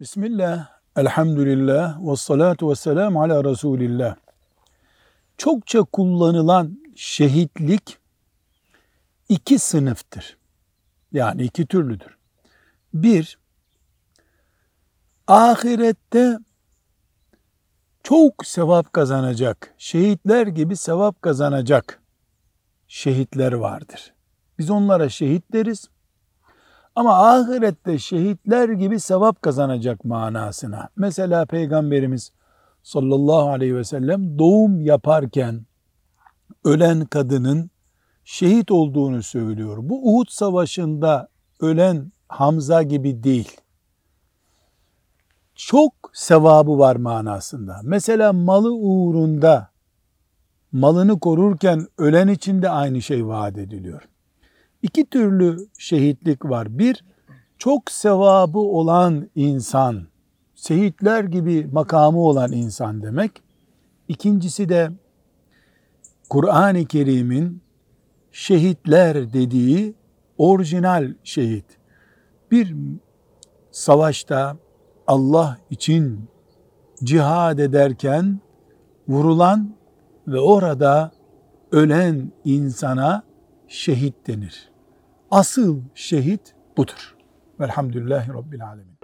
Bismillah, elhamdülillah, ve salatu ve selamu ala Resulillah. Çokça kullanılan şehitlik iki sınıftır. Yani iki türlüdür. Bir, ahirette çok sevap kazanacak, şehitler gibi sevap kazanacak şehitler vardır. Biz onlara şehit deriz. Ama ahirette şehitler gibi sevap kazanacak manasına. Mesela Peygamberimiz sallallahu aleyhi ve sellem doğum yaparken ölen kadının şehit olduğunu söylüyor. Bu Uhud savaşında ölen Hamza gibi değil. Çok sevabı var manasında. Mesela malı uğrunda malını korurken ölen için de aynı şey vaat ediliyor. İki türlü şehitlik var. Bir, çok sevabı olan insan, şehitler gibi makamı olan insan demek. İkincisi de Kur'an-ı Kerim'in şehitler dediği orijinal şehit. Bir savaşta Allah için cihad ederken vurulan ve orada ölen insana şehit denir. Asıl şehit budur. Velhamdülillahi Rabbil Alemin.